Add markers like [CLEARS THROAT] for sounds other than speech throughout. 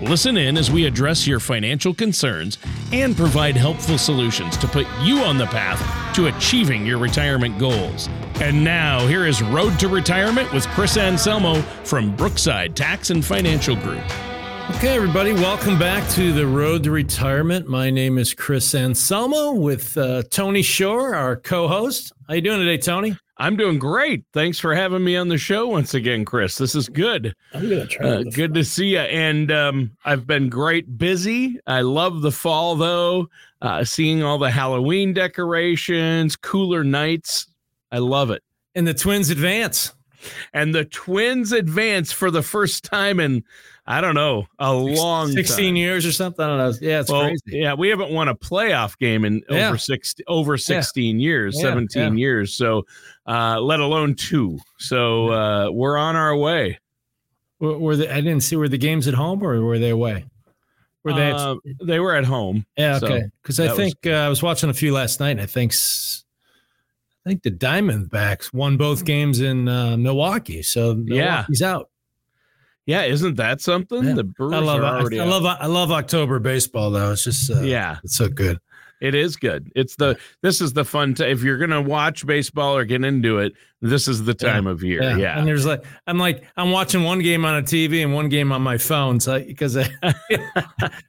Listen in as we address your financial concerns and provide helpful solutions to put you on the path to achieving your retirement goals. And now, here is Road to Retirement with Chris Anselmo from Brookside Tax and Financial Group. Okay, everybody, welcome back to the Road to Retirement. My name is Chris Anselmo with uh, Tony Shore, our co-host. How you doing today, Tony? I'm doing great. Thanks for having me on the show once again, Chris. This is good. I'm gonna try. Uh, good to see you. And um, I've been great busy. I love the fall though. Uh, seeing all the Halloween decorations, cooler nights. I love it. And the Twins advance. And the Twins advance for the first time in I don't know, a long 16 time. years or something. I don't know. Yeah, it's well, crazy. Yeah, we haven't won a playoff game in Yeah. over six over 16 years, Yeah, 17 years. So uh, let alone two. So uh, we're on our way. Were, were the, I didn't see were the games at home or were they away? Were they? at- Uh, they were at home. yeah, okay. Because I that was- think uh, I was watching a few last night. And I think I think the Diamondbacks won both games in uh, Milwaukee. So Yeah. he's out. Yeah, isn't that something? Yeah. The Brewers I love are already I love I love October baseball though. It's just uh, yeah, it's so good. it is good. It's the this is the fun time. If you're gonna watch baseball or get into it, this is the time of year. Yeah. And there's like I'm like I'm watching one game on a TV and one game on my phone, so because I, [LAUGHS] I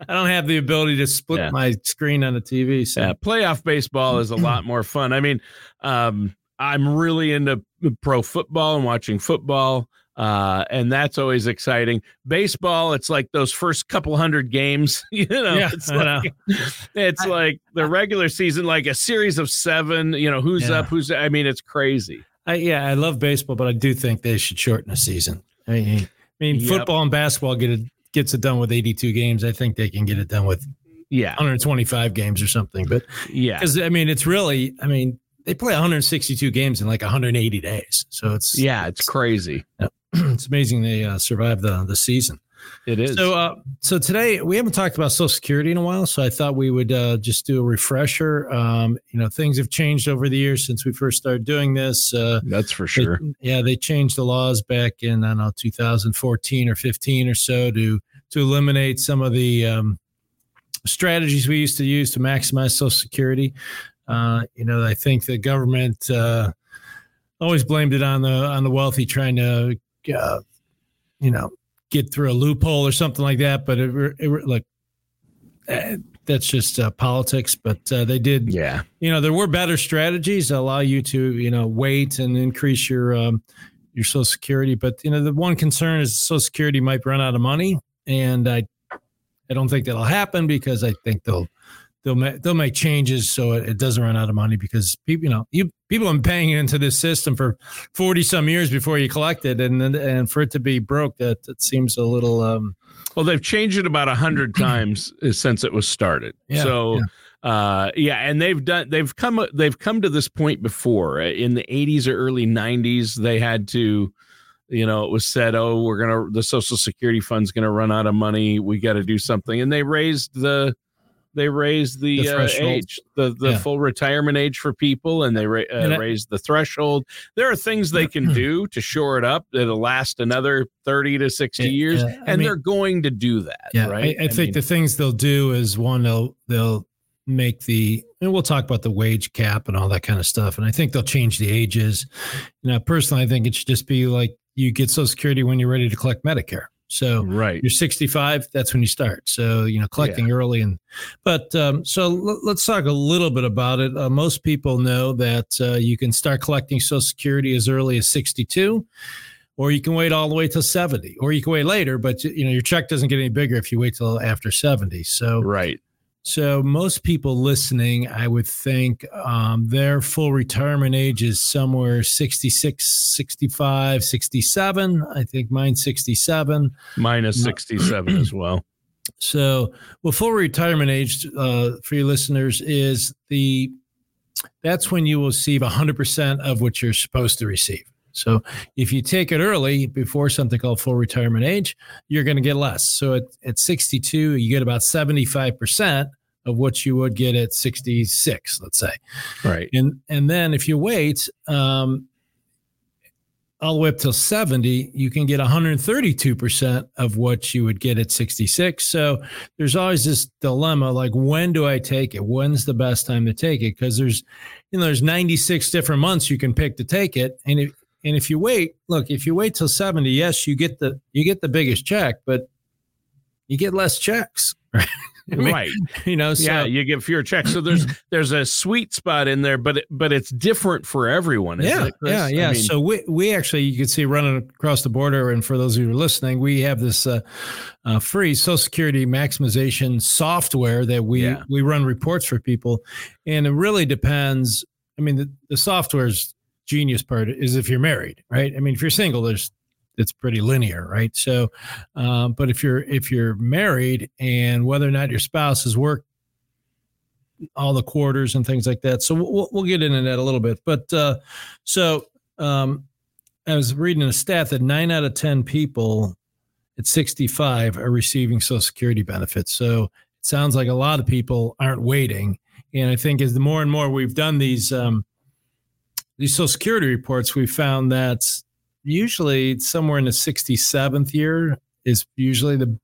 don't have the ability to split Yeah. my screen on a TV. So Yeah, playoff baseball is a [CLEARS THROAT] lot more fun. I mean, um, I'm really into pro football and watching football, uh, and that's always exciting. Baseball, it's like those first couple hundred games. [LAUGHS] You know, Yeah, it's I know. like it's like the regular season, like a series of seven. You know, who's Yeah. up, who's. I mean, it's crazy. I, yeah, I love baseball, but I do think they should shorten the season. I mean, I mean Yep. football and basketball get it gets it done with 82 games. I think they can get it done with Yeah, 125 games or something. But yeah, because I mean, it's really, I mean, they play 162 games in like 180 days, so it's yeah. It's crazy. [CLEARS THROAT] it's amazing they uh, survived the the season. It is. So, uh, so today we haven't talked about Social Security in a while, so I thought we would uh, just do a refresher. Um, you know, things have changed over the years since we first started doing this. Uh, that's for they- sure. yeah, they changed the laws back in I don't know 2014 or 15 or so to to eliminate some of the um, strategies we used to use to maximize Social Security. Uh, you know, I think the government uh, always blamed it on the on the wealthy trying to, uh, you know, get through a loophole or something like that. But it, it look, eh, that's just uh, politics. But uh, they did Yeah, you know there were better strategies that allow you to you know wait and increase your um, your social security but you know the one concern is social security might run out of money and i i don't think that'll happen because i think they'll they'll make they'll make changes so it, it doesn't run out of money because people you know you people have been paying into this system for 40 some years before you collect it and then and for it to be broke that that seems a little um Well, they've changed it about a hundred [CLEARS THROAT] times since it was started. Yeah, so, yeah. uh, yeah, and they've done they've come they've come to this point before in the '80s or early '90s. They had to, you know, it was said, "Oh, we're gonna the Social Security Fund's gonna run out of money. We got to do something," and they raised the they raised the, The uh, age, the the Yeah. full retirement age for people, and they ra- uh, And I- raised the threshold. There are things they can [CLEARS THROAT] do to shore it up that'll last another thirty to sixty Yeah, years, yeah. And mean- they're going to do that. Yeah, right. I, I, think mean, the things they'll do is one they'll they'll make the and we'll talk about the wage cap and all that kind of stuff. And I think they'll change the ages. You know, personally, I think it should just be like you get Social Security when you're ready to collect Medicare. So right. you're 65, that's when you start. So you know, collecting early and but um, so l- let's talk a little bit about it. Uh, most people know that uh, you can start collecting Social Security as early as 62 or you can wait all the way till 70 or you can wait later but you know your check doesn't get any bigger if you wait till after 70 so Right. So most people listening i would think um, their full retirement age is somewhere 66 65 67 i think mine's 67 Minus 67 as well. [CLEARS THROAT] So, well, full retirement age uh, for your listeners is the that's when you will receive 100% of what you're supposed to receive. So, if you take it early before something called full retirement age, you're going to get less. So, at, at 62, you get about 75% of what you would get at 66, let's say. Right. And and then if you wait, um, all the way up till 70, you can get 132% of what you would get at 66. So there's always this dilemma like, when do I take it? When's the best time to take it? Because there's, you know, there's 96 different months you can pick to take it. And if, and if you wait, look, if you wait till 70, yes, you get the, you get the biggest check, but you get less checks, [LAUGHS] right? [LAUGHS] I mean, right. You know, so, yeah, you get fewer checks. So there's [CLEARS THROAT] there's a sweet spot in there, but it, but it's different for everyone. Yeah, it, yeah, yeah. I mean, so we we actually you can see running across the border, and for those of you who are listening, we have this uh, uh, free Social Security maximization software that we yeah. we run reports for people, and it really depends. I mean, the, the software's genius part is if you're married, right? I mean, if you're single, there's it's pretty linear, right? So, um, but if you're if you're married and whether or not your spouse has worked all the quarters and things like that, so we'll we'll get into that a little bit. But uh, so um, I was reading a stat that nine out of ten people at 65 are receiving Social Security benefits. So it sounds like a lot of people aren't waiting. And I think as the more and more we've done these um, these Social Security reports, we found that usually somewhere in the 67th year is usually the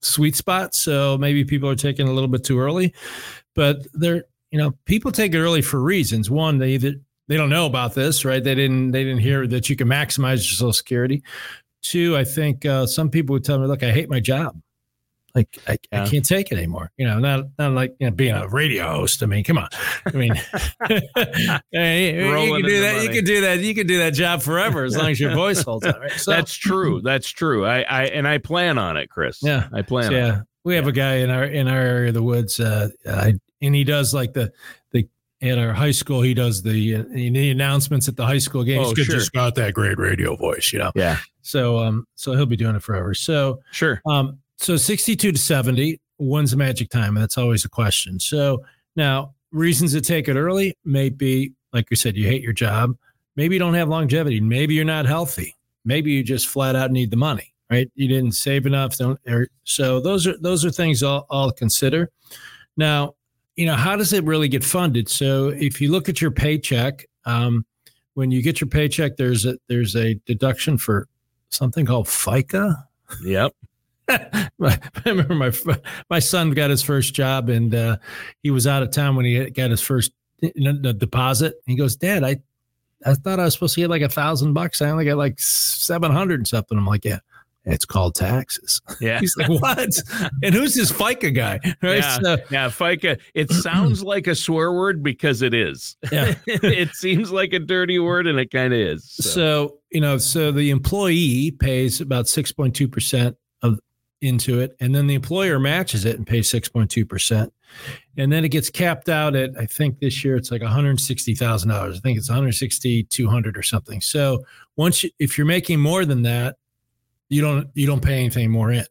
sweet spot. So maybe people are taking a little bit too early, but they're, you know, people take it early for reasons. One, they either, they don't know about this, right? They didn't, they didn't hear that you can maximize your social security. Two, I think uh, some people would tell me, look, I hate my job. Like I, yeah. I can't take it anymore. You know, not not like you know, being a radio host. I mean, come on. I mean, [LAUGHS] [LAUGHS] hey, you can do that. Money. You can do that. You can do that job forever as long as your voice holds on. Right? [LAUGHS] So, That's true. That's true. I, I and I plan on it, Chris. Yeah, I plan. So, yeah, we have yeah. a guy in our in our area of the woods, uh, I, and he does like the the at our high school, he does the uh, the announcements at the high school games. Oh, sure. Just got that great radio voice, you know. Yeah. So um, so he'll be doing it forever. So sure. Um, so 62 to 70, when's the magic time? That's always a question. So now, reasons to take it early may be, like you said, you hate your job. Maybe you don't have longevity. Maybe you're not healthy. Maybe you just flat out need the money, right? You didn't save enough. So those are those are things I'll, I'll consider. Now, you know, how does it really get funded? So if you look at your paycheck, um, when you get your paycheck, there's a there's a deduction for something called FICA. Yep. [LAUGHS] I remember my my son got his first job and uh, he was out of town when he got his first deposit. He goes, Dad, I I thought I was supposed to get like a thousand bucks. I only got like seven hundred and something. I'm like, yeah. It's called taxes. Yeah. [LAUGHS] He's like, what? and who's this FICA guy? [LAUGHS] Right. Yeah, so, yeah, FICA. It sounds [CLEARS THROAT] like a swear word because it is. Yeah. it seems like a dirty word and it kind of is. So. so, you know, so the employee pays about 6.2% of into it, and then the employer matches it and pays 6.2%. And then it gets capped out at, I think this year it's like $160,000. I think it's 160, 200 or something. So once you, if you're making more than that, you don't, you don't pay anything more in.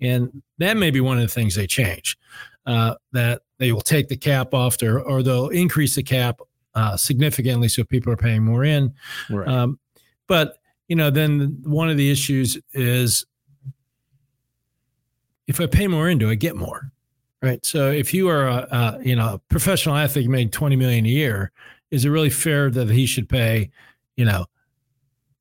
And that may be one of the things they change, uh, that they will take the cap off there, or they'll increase the cap uh, significantly so people are paying more in. Right. Um, but, you know, then one of the issues is if I pay more into, I get more, right? So if you are a, a you know a professional athlete making twenty million a year, is it really fair that he should pay, you know,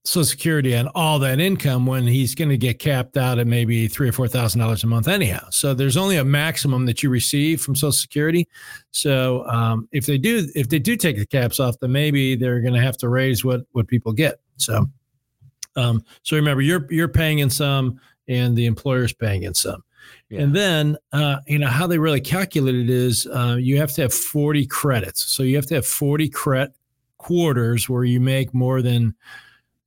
Social Security and all that income when he's going to get capped out at maybe three or four thousand dollars a month anyhow? So there's only a maximum that you receive from Social Security. So um, if they do if they do take the caps off, then maybe they're going to have to raise what what people get. So. Um, so remember, you're you're paying in some, and the employer's paying in some. Yeah. And then, uh, you know, how they really calculate it is uh, you have to have 40 credits. So you have to have 40 credit quarters where you make more than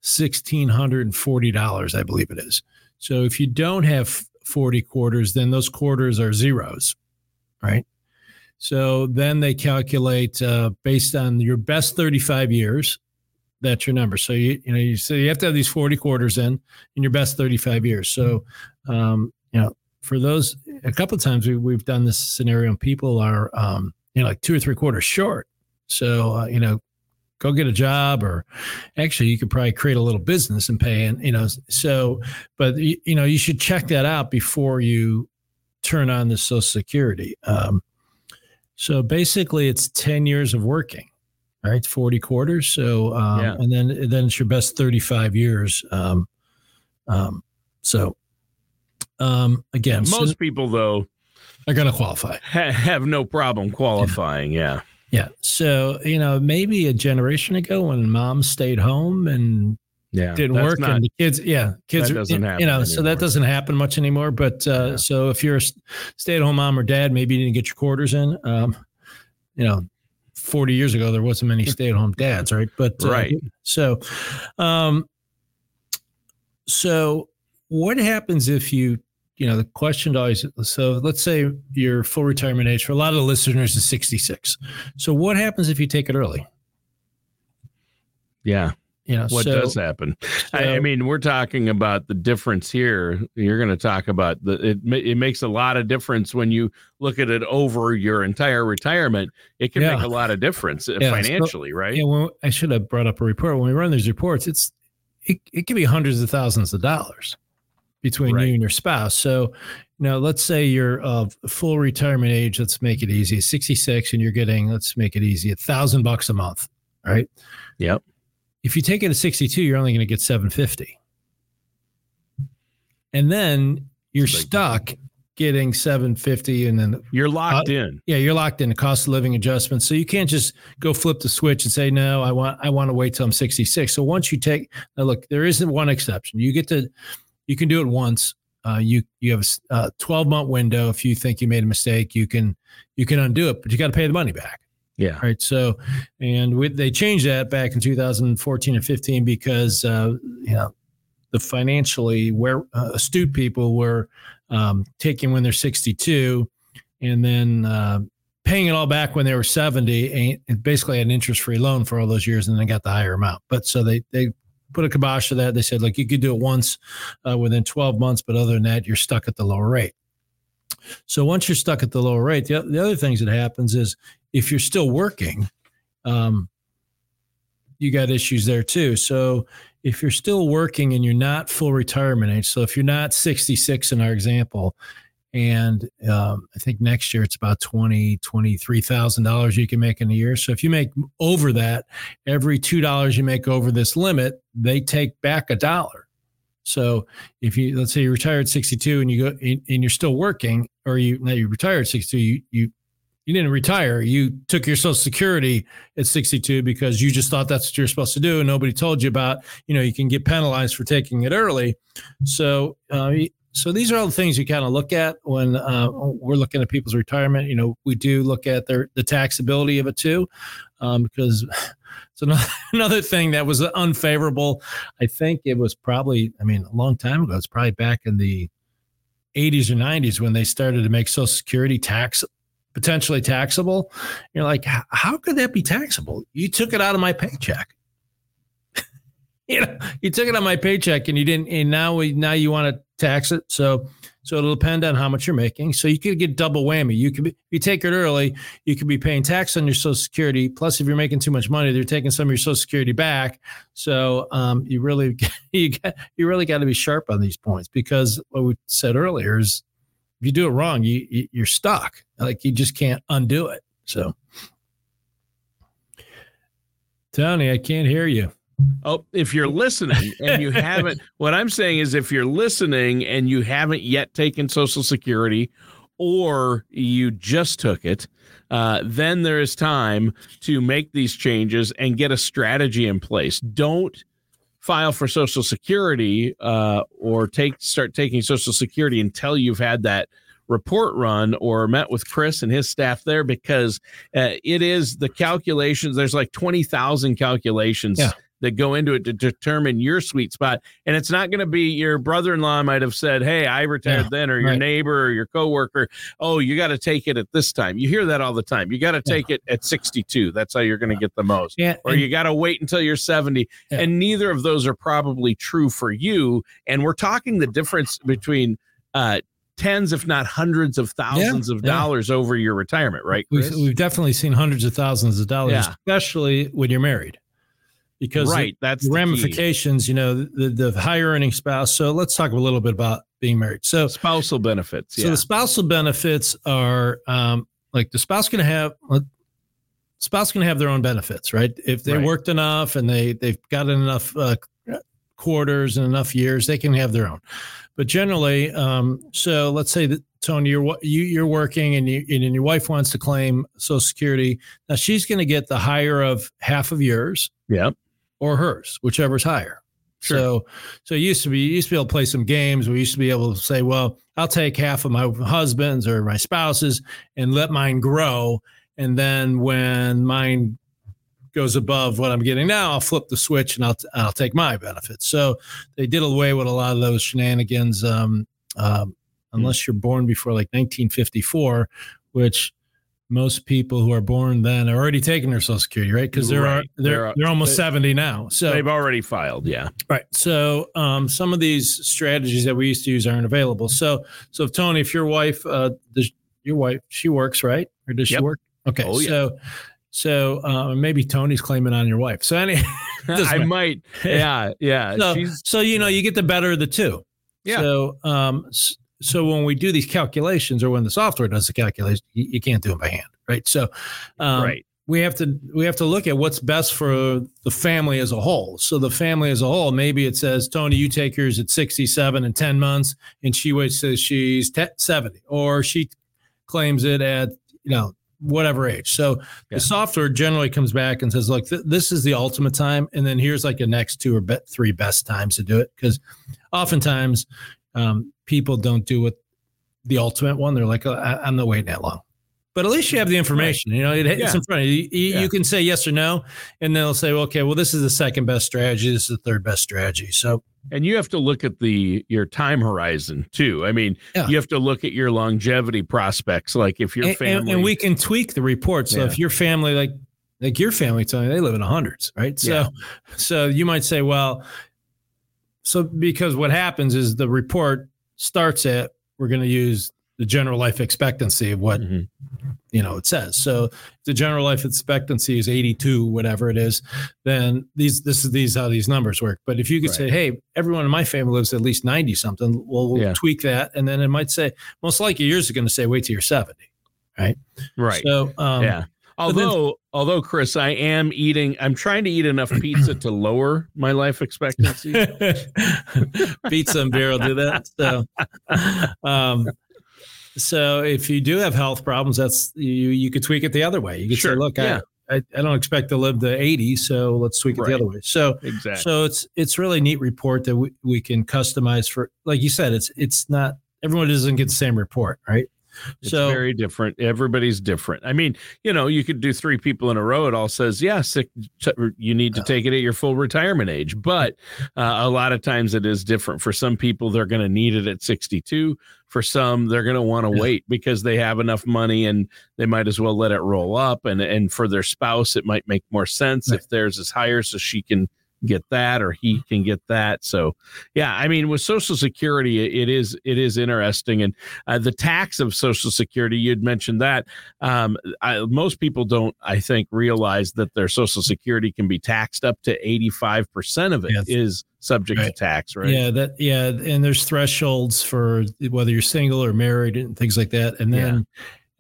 $1,640, I believe it is. So if you don't have 40 quarters, then those quarters are zeros, right? So then they calculate uh, based on your best 35 years. That's your number. So you you know you so you have to have these 40 quarters in in your best 35 years. So um, you know for those, a couple of times we, we've done this scenario and people are, um, you know, like two or three quarters short. So, uh, you know, go get a job or actually you could probably create a little business and pay and you know so but you know you should check that out before you turn on the social security um, so basically it's 10 years of working right 40 quarters so um, yeah. and then then it's your best 35 years um, um so um, again most so, people though are going to qualify ha- have no problem qualifying yeah. yeah. Yeah. So, you know, maybe a generation ago when mom stayed home and yeah, didn't work not, and the kids, yeah, kids, are, you know, anymore. so that doesn't happen much anymore. But, uh, yeah. so if you're a stay at home mom or dad, maybe you didn't get your quarters in, um, you know, 40 years ago, there wasn't many [LAUGHS] stay at home dads, right? But, uh, right. So, um, so what happens if you you know, the question always so let's say your full retirement age for a lot of the listeners is 66. So what happens if you take it early? Yeah. You know, what so, does happen? So, I, I, mean, we're talking about the difference here. You're going to talk about the it. It makes a lot of difference when you look at it over your entire retirement. It can yeah. make a lot of difference uh, yeah, financially, so, right? Yeah. Well, I should have brought up a report when we run these reports. It's it, it can be hundreds of thousands of dollars between right. you and your spouse. So, you know, let's say you're of full retirement age. Let's make it easy. 66 and you're getting, let's make it easy, a thousand bucks a month. Right. Yep. If you take it to 62, you're only going to get 750. And then you're stuck getting 750 and then you're locked uh, in. Yeah, you're locked in the cost of living adjustment. So you can't just go flip the switch and say, no, I want, I want to wait till I'm 66. So once you take, now look, there isn't one exception. You get to, you can do it once. Uh, you you have a 12 month window. If you think you made a mistake, you can you can undo it, but you got to pay the money back. Yeah. Right. So, and we, they changed that back in 2014 and 15 because uh, you know the financially where uh, astute people were um, taking when they're 62, and then uh, paying it all back when they were 70 and basically an interest free loan for all those years and then got the higher amount. But so they they put a kibosh to that. They said, like, you could do it once uh, within 12 months, but other than that, you're stuck at the lower rate. So once you're stuck at the lower rate, the, the other things that happens is if you're still working, um, you got issues there too. So if you're still working and you're not full retirement age, so if you're not 66 in our example, and um, I think next year it's about twenty twenty three thousand dollars you can make in a year. So if you make over that, every two dollars you make over this limit, they take back a dollar. So if you let's say you retired sixty two and you go and you're still working, or you now you retired sixty two, you you you didn't retire. You took your Social Security at 62 because you just thought that's what you're supposed to do, and nobody told you about. You know, you can get penalized for taking it early. So uh, so these are all the things you kind of look at when uh, we're looking at people's retirement. You know, we do look at their the taxability of it too, um, because [LAUGHS] it's another, [LAUGHS] another thing that was unfavorable. I think it was probably, I mean, a long time ago. It's probably back in the 80s or 90s when they started to make Social Security tax potentially taxable. You're like, how could that be taxable? You took it out of my paycheck. [LAUGHS] you know, you took it on my paycheck and you didn't, and now we now you want to tax it. So so it'll depend on how much you're making. So you could get double whammy. You could be, if you take it early, you could be paying tax on your Social Security. Plus, if you're making too much money, they're taking some of your Social Security back. So um, you really [LAUGHS] you got, you really got to be sharp on these points because what we said earlier is if you do it wrong, you, you you're stuck. Like you just can't undo it. So. Tony, I can't hear you. Oh, if you're listening and you haven't, [LAUGHS] what I'm saying is if you're listening and you haven't yet taken Social Security or you just took it, uh, then there is time to make these changes and get a strategy in place. Don't file for Social Security uh, or take start taking Social Security until you've had that report run or met with Chris and his staff there because uh, it is the calculations. There's like 20,000 calculations yeah that go into it to determine your sweet spot. And it's not going to be your brother in law might have said, Hey, I retired yeah, then, or your neighbor or your coworker. Oh, you got to take it at this time. You hear that all the time. You got to take yeah. it at 62. That's how you're going to get the most. Yeah, or and, you got to wait until you're 70. Yeah. And neither of those are probably true for you. And we're talking the difference between uh, tens, if not hundreds of thousands Yeah, of yeah. dollars over your retirement, right? We've, we've definitely seen hundreds of thousands of dollars, Yeah. especially when you're married, because the- right. That's the the key. ramifications, you know, the, the higher earning spouse. So let's talk a little bit about being married. So, Spousal benefits. so the spousal benefits are um, like the spouse can have spouse can have their own benefits, right? If they Right. worked enough and they they've gotten enough uh, quarters and enough years, they can have their own. But generally, um, so let's say that Tony, you're wo- you, you're working and you and your wife wants to claim Social Security. Now she's going to get the higher of half of yours Yep. Or hers, whichever's higher. Sure. So, so it used to be you used to be able to play some games. We used to be able to say, well, I'll take half of my husband's or my spouse's and let mine grow, and then when mine goes above what I'm getting now, I'll flip the switch and I'll I'll take my benefits. So they did away with a lot of those shenanigans. Um, um, unless you're born before like 1954, which most people who are born then are already taking their social security, right? Because they're Right. they're They're- they're almost they- 70 now. So They've already filed. Yeah. Right. So um, some of these strategies that we used to use aren't available. So so if Tony, if your wife, uh, does your wife, she works right, or does Yep. she work? Okay. Oh, yeah. So so uh, maybe Tony's claiming on your wife. So any, [LAUGHS] I matter. might. Yeah. Yeah. [LAUGHS] so, She's, so you know you get the better of the two. Yeah. So um so when we do these calculations, or when the software does the calculations, you, you can't do them by hand, right? So um, right. we have to we have to look at what's best for the family as a whole. So the family as a whole, maybe it says, Tony, you take yours at 67 and 10 months, and she waits till she's te- 70, or she claims it at you know whatever age. So Yeah. the software generally comes back and says, look, th- this is the ultimate time, and then here's like the next two or be- three best times to do it because oftentimes um, people don't do it the ultimate one. They're like, oh, I- I'm not waiting that long. But at least you have the information. You know, it, it's in front of you. You, Yeah. you can say yes or no, and they'll say, well, okay, well, this is the second best strategy. This is the third best strategy. So, and you have to look at the your time horizon too. I mean, Yeah. you have to look at your longevity prospects. Like if your and, family, and we can tweak the report. So Yeah. if your family, like like your family, Tony, they live in the hundreds, right? So, Yeah. so you might say, well, so because what happens is the report starts at we're going to use the general life expectancy of what Mhm. you know it says. So if the general life expectancy is 82, whatever it is, then these this is these how these numbers work. But if you could Right. say, hey, everyone in my family lives at least 90 something, well, we'll Yeah. tweak that, and then it might say most likely yours is going to say wait till you're 70. right, Right. So um, yeah. Although, although Chris, I am eating. I'm trying to eat enough pizza to lower my life expectancy. [LAUGHS] pizza and beer will do that. So, um, so if you do have health problems, that's you. You could tweak it the other way. You could Sure, say, look, yeah. I, I I don't expect to live to 80, so let's tweak it Right. the other way. So. exactly. So it's it's really neat report that we, we can customize for like you said it's it's not everyone doesn't get the same report right It's so very different. Everybody's different. I mean, you know, you could do three people in a row. It all says, yeah, sick, you need to take it at your full retirement age. But uh, a lot of times it is different. For some people, they're going to need it at 62. For some, they're going to want to wait because they have enough money and they might as well let it roll up. And and for their spouse, it might make more sense Right. if theirs is higher, so she can get that or he can get that. So yeah, I mean, with Social Security, it- is it is interesting and uh, the tax of Social Security. You'd mentioned that. Um, I, most people don't, I think, realize that their Social Security can be taxed up to eighty five percent of it is Yes. subject to tax. Right. yeah that yeah and there's thresholds for whether you're single or married and things like that and then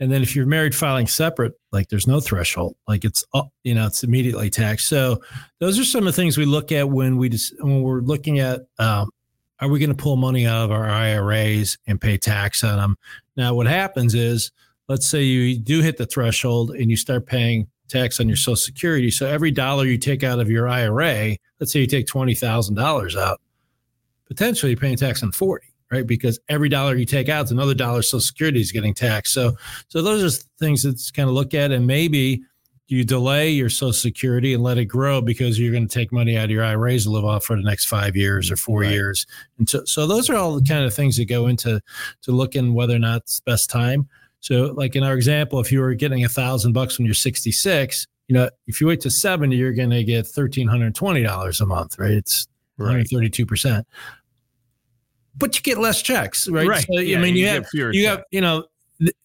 and then if you're married filing separate like there's no threshold like it's you know it's immediately taxed so those are some of the things we look at when we just when we're looking at um, are we going to pull money out of our IRAs and pay tax on them? Now, what happens is, let's say you do hit the threshold and you start paying tax on your Social Security. So every dollar you take out of your IRA, let's say you take twenty thousand dollars out, potentially you're paying tax on forty, right? Because every dollar you take out is another dollar Social Security is getting taxed. So, so those are things that's kind of look at, and maybe you delay your Social Security and let it grow because you're going to take money out of your IRAs to live off for the next five years or four Right. years. And so, so those are all the kind of things that go into to looking whether or not it's best time. So, like in our example, if you were getting a thousand bucks when you're 66, you know, if you wait to 70, you're going to get thirteen hundred twenty dollars a month, right? It's Right. 132 percent. But you get less checks, right? Right. So, Yeah, I mean, you you, have you checks. have you know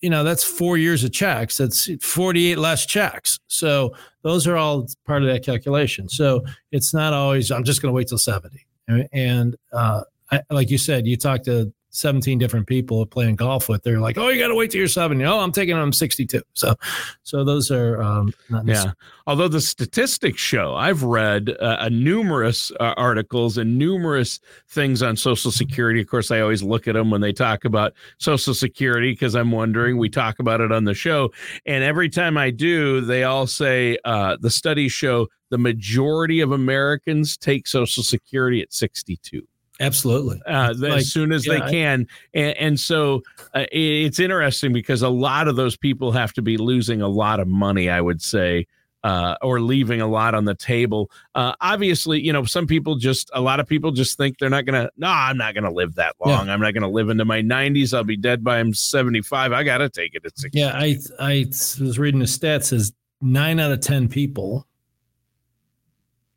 you know that's four years of checks. That's forty eight less checks. So those are all part of that calculation. So it's not always I'm just going to wait till seventy. And- And uh, I, like you said, you talk to 17 different people playing golf with. They're like, "Oh, you got to wait till you're 70." Oh, I'm taking them 62. So, so those are um, not Yeah. Although the statistics show, I've read uh, uh, numerous uh, articles and numerous things on Social Security. Of course, I always look at them when they talk about Social Security because I'm wondering. We talk about it on the show, and every time I do, they all say uh, the studies show the majority of Americans take Social Security at 62 absolutely. uh, Like, as soon as yeah, they can. And, and so uh, it's interesting because a lot of those people have to be losing a lot of money, I would say. Uh, or leaving a lot on the table. Uh, obviously, you know, some people just, a lot of people just think they're not going to, no, I'm not going to live that Yeah. long. I'm not going to live into my 90s. I'll be dead by I'm 75. I got to take it at 60. Yeah, I I was reading the stats says nine out of ten people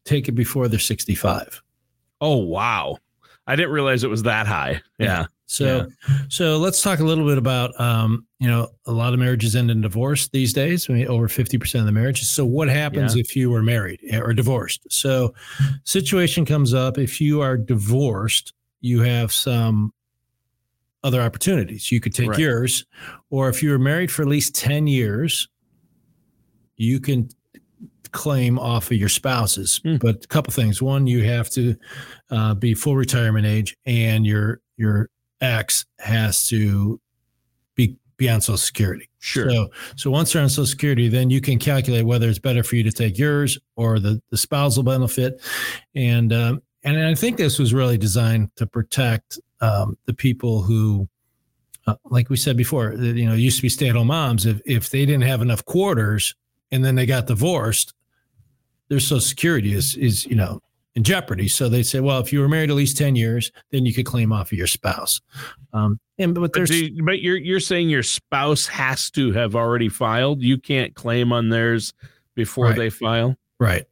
take it before they're 65. Oh, wow. I didn't realize it was that high. Yeah. So, so let's talk a little bit about, um, you know, a lot of marriages end in divorce these days. I mean, over 50% of the marriages. So what happens if you were married or divorced? So situation comes up. If you are divorced, you have some other opportunities. You could take Right. yours, or if you were married for at least 10 years, you can claim off of your spouses. Hmm. But a couple things. One, you have to uh, be full retirement age, and your your ex has to be be on Social Security. Sure. So so once they're on Social Security, then you can calculate whether it's better for you to take yours or the the spousal benefit, and um, and I think this was really designed to protect um, the people who. Uh, like we said before, you know, used to be stay-at-home moms. If if they didn't have enough quarters and then they got divorced, their Social Security is is you know in jeopardy. So they say, well, if you were married at least ten years, then you could claim off of your spouse. Um, and but But, there's do you- but you're you're saying your spouse has to have already filed. You can't claim on theirs before Right. they file. right.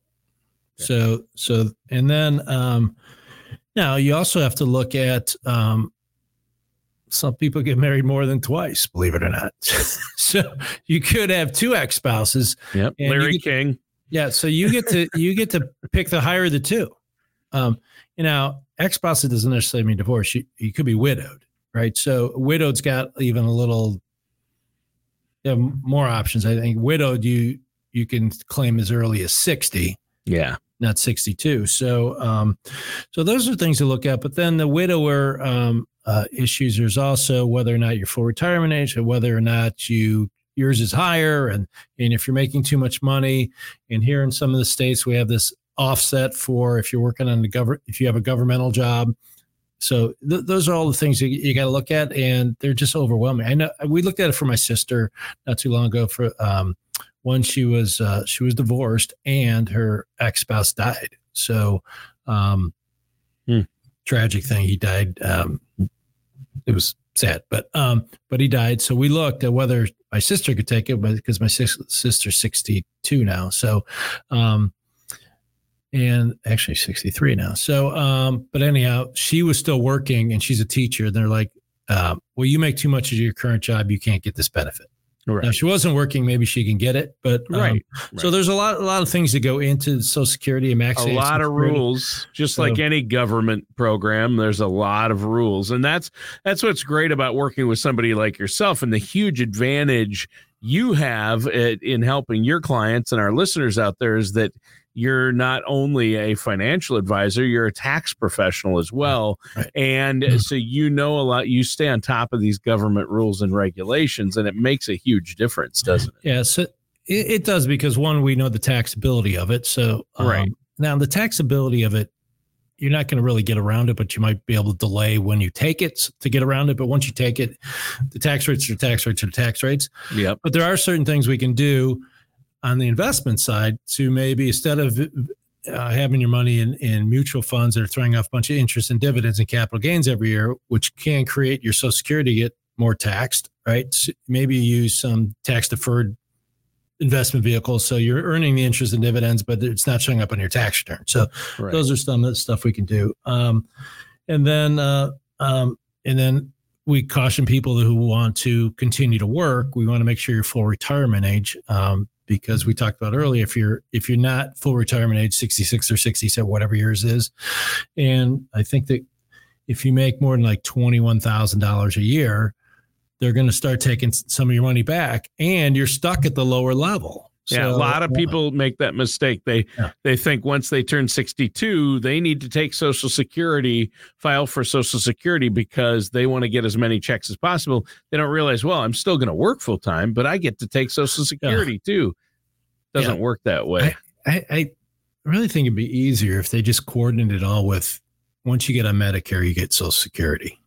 So so and then um, now you also have to look at um, some people get married more than twice, believe it or not. [LAUGHS] so you could have two ex spouses Yep. Larry get- King. Yeah, so you get to you get to pick the higher of the two. Um, you know, ex spouse doesn't necessarily mean divorce. You, you could be widowed, right? So widowed's got even a little you have more options. I think widowed you you can claim as early as sixty, Yeah. not sixty two. So um, so those are things to look at. But then the widower um, uh, issues. There's also whether or not you're full retirement age, or whether or not you yours is higher, and and if you're making too much money. And here in some of the states, we have this offset for if you're working on the government, if you have a governmental job. So th- those are all the things you, you got to look at, and they're just overwhelming. I know we looked at it for my sister not too long ago. For um, one, she was uh, she was divorced, and her ex spouse died. So, um, Hmm. tragic thing. He died. Um, it was sad, but um, but he died. So we looked at whether my sister could take it, but because my sis- sister's sixty two now, so um, and actually 63 now. So, um, but anyhow, she was still working and she's a teacher. And they're like, um, well, you make too much of your current job. You can't get this benefit. Now, if she wasn't working, maybe she can get it, but, um, Right. So there's a lot, a lot of things that go into social security and max. a lot of Security. rules just So- like any government program there's a lot of rules and that's that's what's great about working with somebody like yourself and the huge advantage you have at, in helping your clients and our listeners out there is that you're not only a financial advisor you're a tax professional as well Right. and Mhm. so you know a lot you stay on top of these government rules and regulations and it makes a huge difference doesn't it Yeah, so it, it does because one, we know the taxability of it. So um, Right. now the taxability of it, you're not going to really get around it, but you might be able to delay when you take it to get around it. But once you take it, the tax rates are tax rates are tax rates. yep But there are certain things we can do on the investment side to maybe instead of uh, having your money in, in mutual funds that are throwing off a bunch of interest and dividends and capital gains every year, which can create your Social Security get more taxed, right? So maybe you use some tax deferred investment vehicles. So you're earning the interest and dividends, but it's not showing up on your tax return. So right those are some of the stuff we can do. Um, and then uh, um, and then we caution people who want to continue to work. We want to make sure you're full retirement age. Um, because we talked about earlier, if you're if you're not full retirement age, 66 or 67, whatever yours is, and I think that if you make more than like twenty one thousand dollars a year, they're going to start taking some of your money back, and you're stuck at the lower level. Yeah, a lot of people make that mistake. They yeah. they think once they turn 62, they need to take social security, file for social security because they want to get as many checks as possible. They don't realize, well, I'm still going to work full time, but I get to take social security yeah. too. Doesn't yeah. work that way. I, I, I really think it'd be easier if they just coordinated it all with once you get on Medicare, you get social security.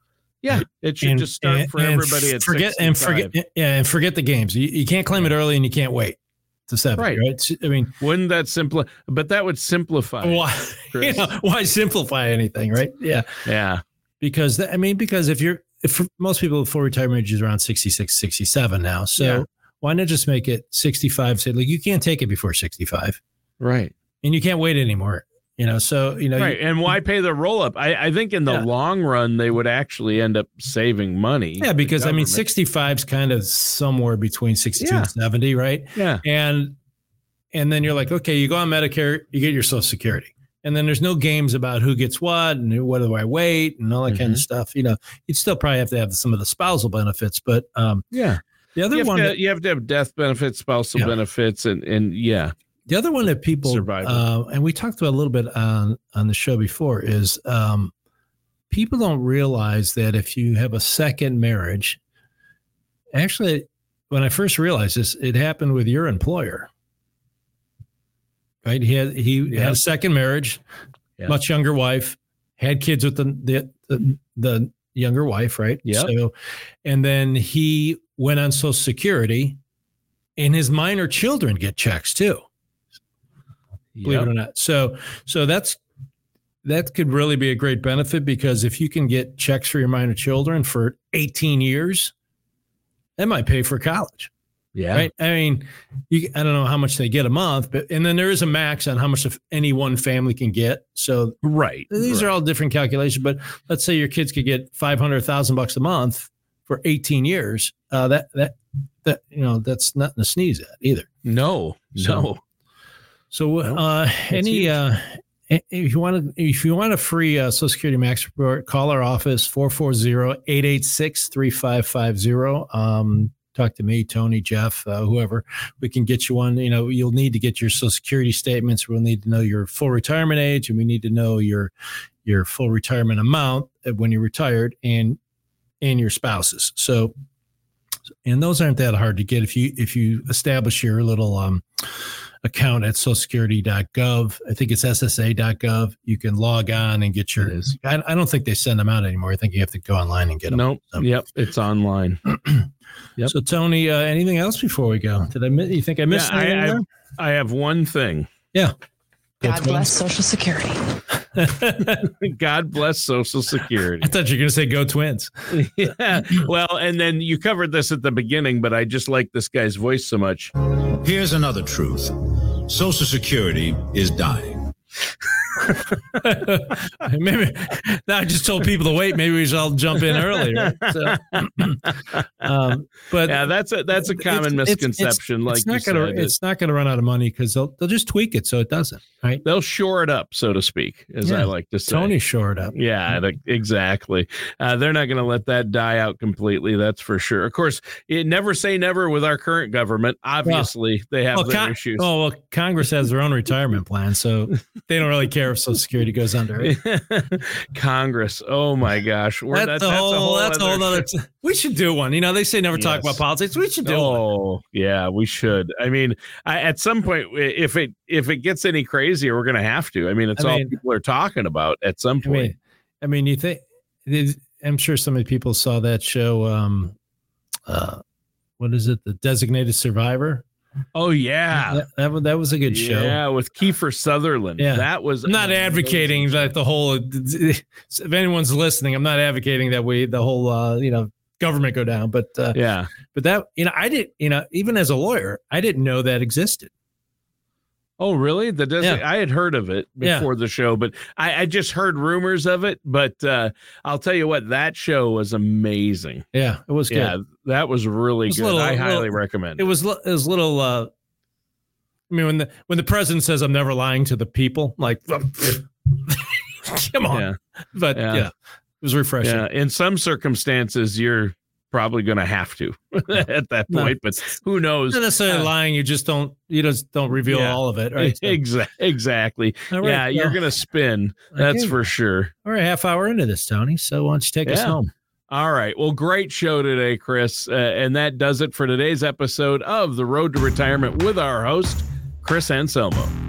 Yeah, it should and, just start and, for everybody at forget 65. and forget yeah, and forget the games. You, you can't claim it early and you can't wait to seven, right? right? I mean, wouldn't that simplify? But that would simplify. Why? [LAUGHS] You know, why simplify anything, right? Yeah, yeah. Because I mean, because if you're, if most people full retirement age is around 66, 67 now, so yeah. why not just make it 65? Say like you can't take it before 65, right? And you can't wait anymore. You know, so you know, right? You, and why pay the roll up? I, I think in the yeah. long run they would actually end up saving money. Yeah, because I mean, sixty five is kind of somewhere between sixty two yeah. and seventy, right? Yeah, and and then you're like, okay, you go on Medicare, you get your Social Security, and then there's no games about who gets what and what do I wait and all that mm-hmm. kind of stuff. You know, you'd still probably have to have some of the spousal benefits, but um, yeah, the other you one to, that, you have to have death benefits, spousal yeah. benefits, and and yeah. The other one that people, uh, and we talked about a little bit on on the show before, is um, people don't realize that if you have a second marriage, actually, when I first realized this, it happened with your employer. Right? He had he yeah. had a second marriage, yeah. much younger wife, had kids with the the the, the younger wife, right? Yeah. So, and then he went on Social Security, and his minor children get checks too believe yep. it or not. So so that's that could really be a great benefit because if you can get checks for your minor children for 18 years, that might pay for college. Yeah. Right. I mean, you, I don't know how much they get a month, but and then there is a max on how much of any one family can get. So right. These right. are all different calculations. But let's say your kids could get five hundred thousand bucks a month for 18 years. Uh, that that that you know that's nothing to sneeze at either. No. So, no. So, uh, any uh, if you want to if you want a free uh, Social Security Max report, call our office 440-886-3550. Um, talk to me, Tony, Jeff, uh, whoever. We can get you one. You know, you'll need to get your Social Security statements. We'll need to know your full retirement age, and we need to know your your full retirement amount when you're retired, and and your spouses. So, and those aren't that hard to get if you if you establish your little um account at socialsecurity.gov. I think it's ssa.gov. You can log on and get your. I, I, don't think they send them out anymore. I think you have to go online and get them. Nope. So. Yep. It's online. [CLEARS THROAT] yep. So Tony, uh, anything else before we go? Did I miss? You think I missed? Yeah, I, I, I have one thing. Yeah. God bless Social Security. [LAUGHS] God bless Social Security. I thought you were going to say go Twins. [LAUGHS] yeah. Well, and then you covered this at the beginning, but I just like this guy's voice so much. Here's another truth Social Security is dying. [LAUGHS] maybe now I just told people to wait. Maybe we should all jump in earlier. So, [CLEARS THROAT] um, but yeah, that's a that's a common it's, misconception. It's, it's, like it's not it's not gonna run out of money because they'll they'll just tweak it so it doesn't. Right? They'll shore it up, so to speak, as yeah, I like to say. Tony shore it up. Yeah, exactly. Uh, they're not going to let that die out completely. That's for sure. Of course, it never say never with our current government. Obviously, well, they have well, their con- issues. Oh well, Congress has their own retirement plan, so they don't really care if Social Security goes under. Right? [LAUGHS] Congress. Oh my gosh, We're, that's, whole, a whole. That's other, a whole other. T- we should do one. You know, they say never yes. talk about politics. We should do oh, one. yeah, we should. I mean, I, at some point, if it if it gets any crazier, we're going to have to. I mean, it's I all mean, people are talking about at some point. I mean, I mean you think? I'm sure so many people saw that show. Um, uh, what is it? The Designated Survivor. Oh yeah, that, that, that was a good show. Yeah, with Kiefer Sutherland. Yeah, that was. I'm not advocating that the whole. [LAUGHS] If anyone's listening, I'm not advocating that we the whole uh, you know government go down. But uh, yeah, but that you know I didn't you know even as a lawyer I didn't know that existed. Oh, really? The desi- Yeah. I had heard of it Yeah. before the show, but I, I just heard rumors of it. But uh, I'll tell you what, that show was amazing. Yeah, it was good. Yeah, that was really was good. little- I highly little- recommend It it. was it was little. Uh, I mean, when the when the president says, "I'm never lying to the people," like, [LAUGHS] come on. Yeah, But Yeah. yeah. it was refreshing. yeah. In some circumstances, you're probably going to have to [LAUGHS] at that No. point, but who knows? Not necessarily Uh, lying. You just don't. You just don't reveal Yeah. all of it. Right. [LAUGHS] So- Exa- exactly. Right, yeah, you're going to spin. That's okay. for sure. All right, half hour into this, Tony. So why don't you take us home? All right. Well, great show today, Chris. Uh, and that does it for today's episode of The Road to Retirement with our host, Chris Anselmo.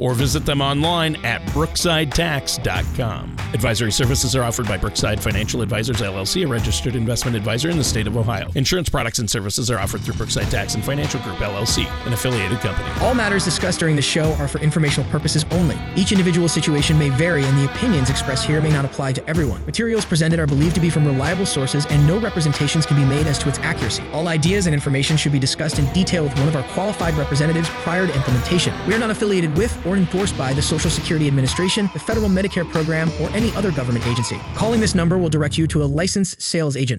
or visit them online at brooksidetax.com. Advisory services are offered by Brookside Financial Advisors LLC, a registered investment advisor in the state of Ohio. Insurance products and services are offered through Brookside Tax and Financial Group LLC, an affiliated company. All matters discussed during the show are for informational purposes only. Each individual situation may vary, and the opinions expressed here may not apply to everyone. Materials presented are believed to be from reliable sources, and no representations can be made as to its accuracy. All ideas and information should be discussed in detail with one of our qualified representatives prior to implementation. We are not affiliated with or by the Social Security Administration, the Federal Medicare Program, or any other government agency. Calling this number will direct you to a licensed sales agent.